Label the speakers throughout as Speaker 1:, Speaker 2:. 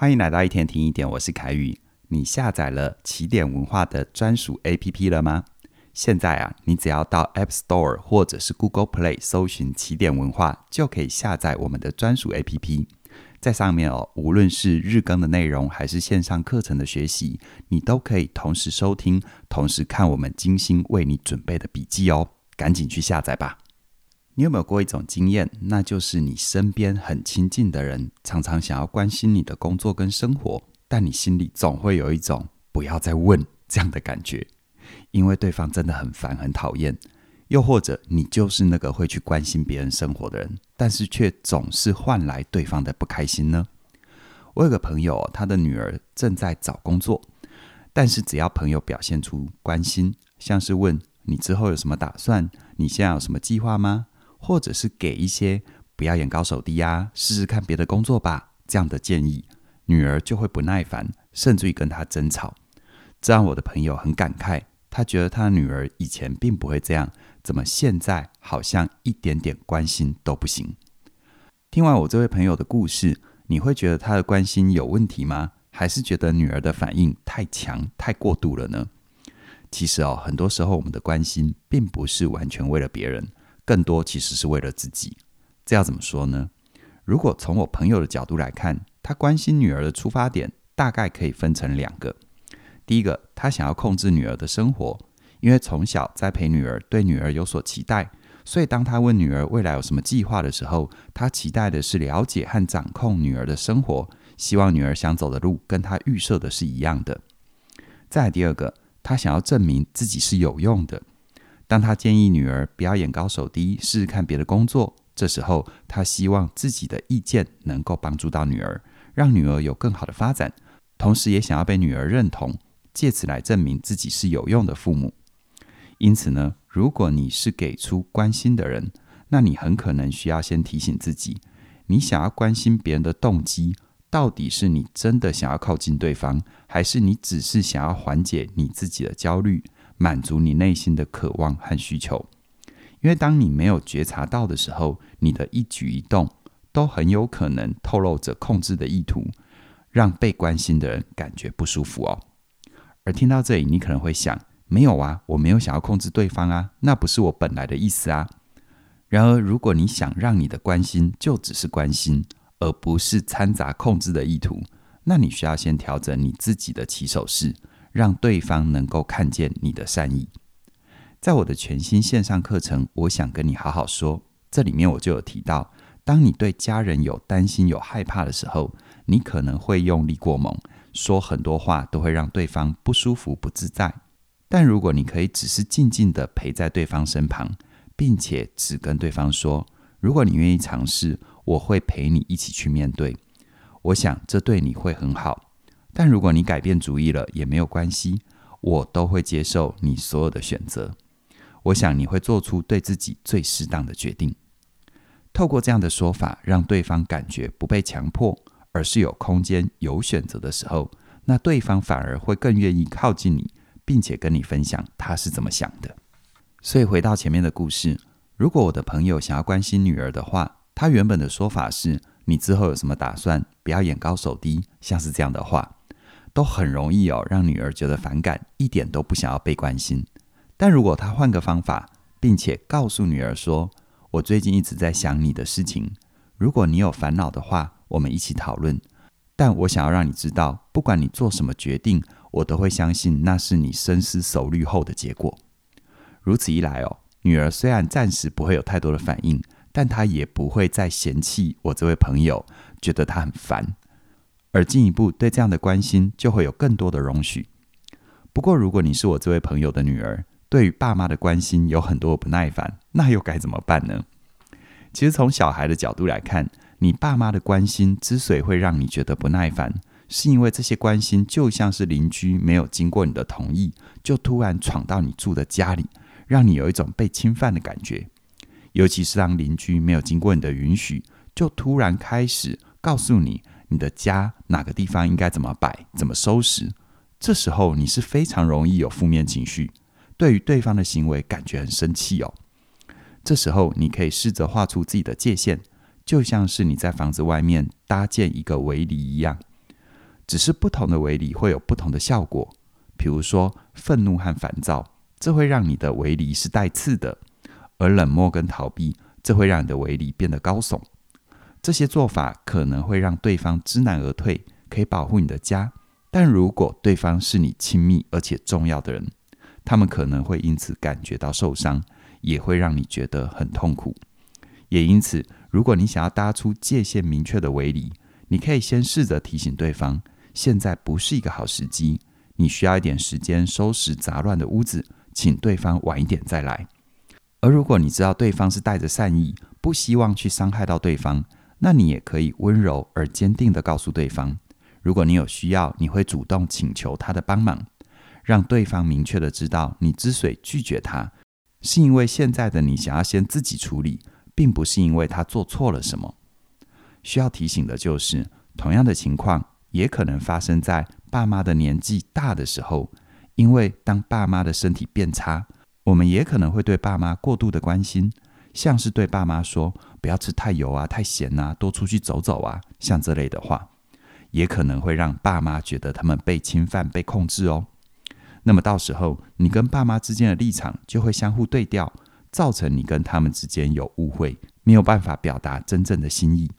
Speaker 1: 欢迎来到一天听一点，我是凯宇。你下载了起点文化的专属 APP 了吗？现在啊，你只要到 App Store 或者是 Google Play 搜寻起点文化，就可以下载我们的专属 APP。在上面哦，无论是日更的内容，还是线上课程的学习，你都可以同时收听，同时看我们精心为你准备的笔记哦。赶紧去下载吧！你有没有过一种经验，那就是你身边很亲近的人，常常想要关心你的工作跟生活，但你心里总会有一种不要再问这样的感觉，因为对方真的很烦很讨厌。又或者你就是那个会去关心别人生活的人，但是却总是换来对方的不开心呢？我有个朋友，他的女儿正在找工作，但是只要朋友表现出关心，像是问你之后有什么打算，你现在有什么计划吗？或者是给一些不要眼高手低啊，试试看别的工作吧这样的建议，女儿就会不耐烦，甚至于跟他争吵，这让我的朋友很感慨。他觉得他的女儿以前并不会这样，怎么现在好像一点点关心都不行？听完我这位朋友的故事，你会觉得他的关心有问题吗？还是觉得女儿的反应太强、太过度了呢？其实哦，很多时候我们的关心并不是完全为了别人，更多其实是为了自己。这要怎么说呢？如果从我朋友的角度来看，他关心女儿的出发点大概可以分成两个。第一个，他想要控制女儿的生活，因为从小栽培女儿，对女儿有所期待，所以当他问女儿未来有什么计划的时候，他期待的是了解和掌控女儿的生活，希望女儿想走的路跟他预设的是一样的。再第二个，他想要证明自己是有用的。当他建议女儿不要眼高手低，试试看别的工作，这时候他希望自己的意见能够帮助到女儿，让女儿有更好的发展，同时也想要被女儿认同。借此来证明自己是有用的父母。因此呢，如果你是给出关心的人，那你很可能需要先提醒自己：你想要关心别人的动机，到底是你真的想要靠近对方，还是你只是想要缓解你自己的焦虑，满足你内心的渴望和需求？因为当你没有觉察到的时候，你的一举一动都很有可能透露着控制的意图，让被关心的人感觉不舒服哦。而听到这里，你可能会想：没有啊，我没有想要控制对方啊，那不是我本来的意思啊。然而，如果你想让你的关心就只是关心，而不是掺杂控制的意图，那你需要先调整你自己的起手式，让对方能够看见你的善意。在我的全新线上课程，我想跟你好好说，这里面我就有提到，当你对家人有担心、有害怕的时候，你可能会用力过猛。说很多话都会让对方不舒服、不自在。但如果你可以只是静静地陪在对方身旁，并且只跟对方说：“如果你愿意尝试，我会陪你一起去面对。”我想这对你会很好。但如果你改变主意了，也没有关系，我都会接受你所有的选择。我想你会做出对自己最适当的决定。透过这样的说法，让对方感觉不被强迫。而是有空间、有选择的时候，那对方反而会更愿意靠近你，并且跟你分享他是怎么想的。所以回到前面的故事，如果我的朋友想要关心女儿的话，他原本的说法是：“你之后有什么打算？不要眼高手低。”像是这样的话，都很容易哦，让女儿觉得反感，一点都不想要被关心。但如果他换个方法，并且告诉女儿说：“我最近一直在想你的事情，如果你有烦恼的话。”我们一起讨论，但我想要让你知道，不管你做什么决定，我都会相信那是你深思熟虑后的结果。如此一来哦，女儿虽然暂时不会有太多的反应，但她也不会再嫌弃我这位朋友，觉得他很烦，而进一步对这样的关心就会有更多的容许。不过，如果你是我这位朋友的女儿，对于爸妈的关心有很多不耐烦，那又该怎么办呢？其实从小孩的角度来看，你爸妈的关心之所以会让你觉得不耐烦，是因为这些关心就像是邻居没有经过你的同意，就突然闯到你住的家里，让你有一种被侵犯的感觉。尤其是当邻居没有经过你的允许，就突然开始告诉你你的家哪个地方应该怎么摆、怎么收拾，这时候你是非常容易有负面情绪，对于对方的行为感觉很生气哦。这时候你可以试着画出自己的界限。就像是你在房子外面搭建一个围篱一样，只是不同的围篱会有不同的效果。比如说，愤怒和烦躁，这会让你的围篱是带刺的；而冷漠跟逃避，这会让你的围篱变得高耸。这些做法可能会让对方知难而退，可以保护你的家。但如果对方是你亲密而且重要的人，他们可能会因此感觉到受伤，也会让你觉得很痛苦。也因此，如果你想要搭出界限明确的围篱，你可以先试着提醒对方，现在不是一个好时机，你需要一点时间收拾杂乱的屋子，请对方晚一点再来。而如果你知道对方是带着善意，不希望去伤害到对方，那你也可以温柔而坚定地告诉对方，如果你有需要，你会主动请求他的帮忙，让对方明确地知道你之所以拒绝他，是因为现在的你想要先自己处理，并不是因为他做错了什么。需要提醒的就是，同样的情况也可能发生在爸妈的年纪大的时候。因为当爸妈的身体变差，我们也可能会对爸妈过度的关心，像是对爸妈说“不要吃太油啊、太咸啊，多出去走走啊”，像这类的话，也可能会让爸妈觉得他们被侵犯、被控制哦。那么到时候，你跟爸妈之间的立场就会相互对调，造成你跟他们之间有误会，没有办法表达真正的心意。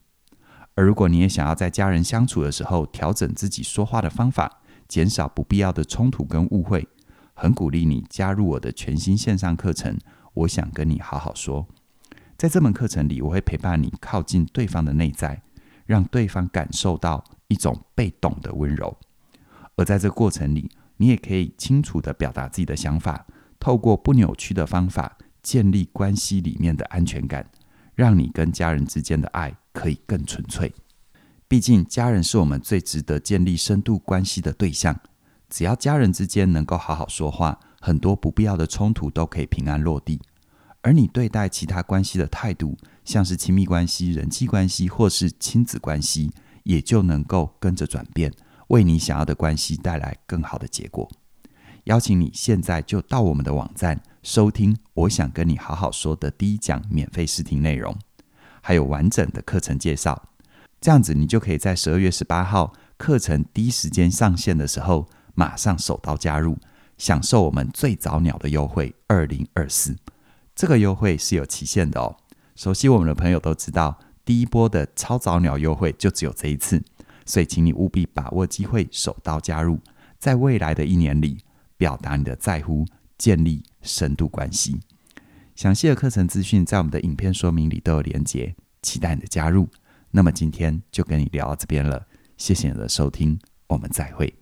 Speaker 1: 而如果你也想要在家人相处的时候调整自己说话的方法，减少不必要的冲突跟误会，很鼓励你加入我的全新线上课程。我想跟你好好说，在这门课程里，我会陪伴你靠近对方的内在，让对方感受到一种被懂的温柔。而在这过程里，你也可以清楚地表达自己的想法，透过不扭曲的方法建立关系里面的安全感，让你跟家人之间的爱。可以更纯粹，毕竟家人是我们最值得建立深度关系的对象。只要家人之间能够好好说话，很多不必要的冲突都可以平安落地。而你对待其他关系的态度，像是亲密关系、人际关系或是亲子关系，也就能够跟着转变，为你想要的关系带来更好的结果。邀请你现在就到我们的网站收听，我想跟你好好说的第一讲免费试听内容。还有完整的课程介绍，这样子你就可以在十二月十八号课程第一时间上线的时候，马上手刀加入，享受我们最早鸟的优惠二零二四。这个优惠是有期限的哦。熟悉我们的朋友都知道，第一波的超早鸟优惠就只有这一次，所以请你务必把握机会，手刀加入，在未来的一年里，表达你的在乎，建立深度关系。详细的课程资讯在我们的影片说明里都有连结，期待你的加入。那么今天就跟你聊到这边了，谢谢你的收听，我们再会。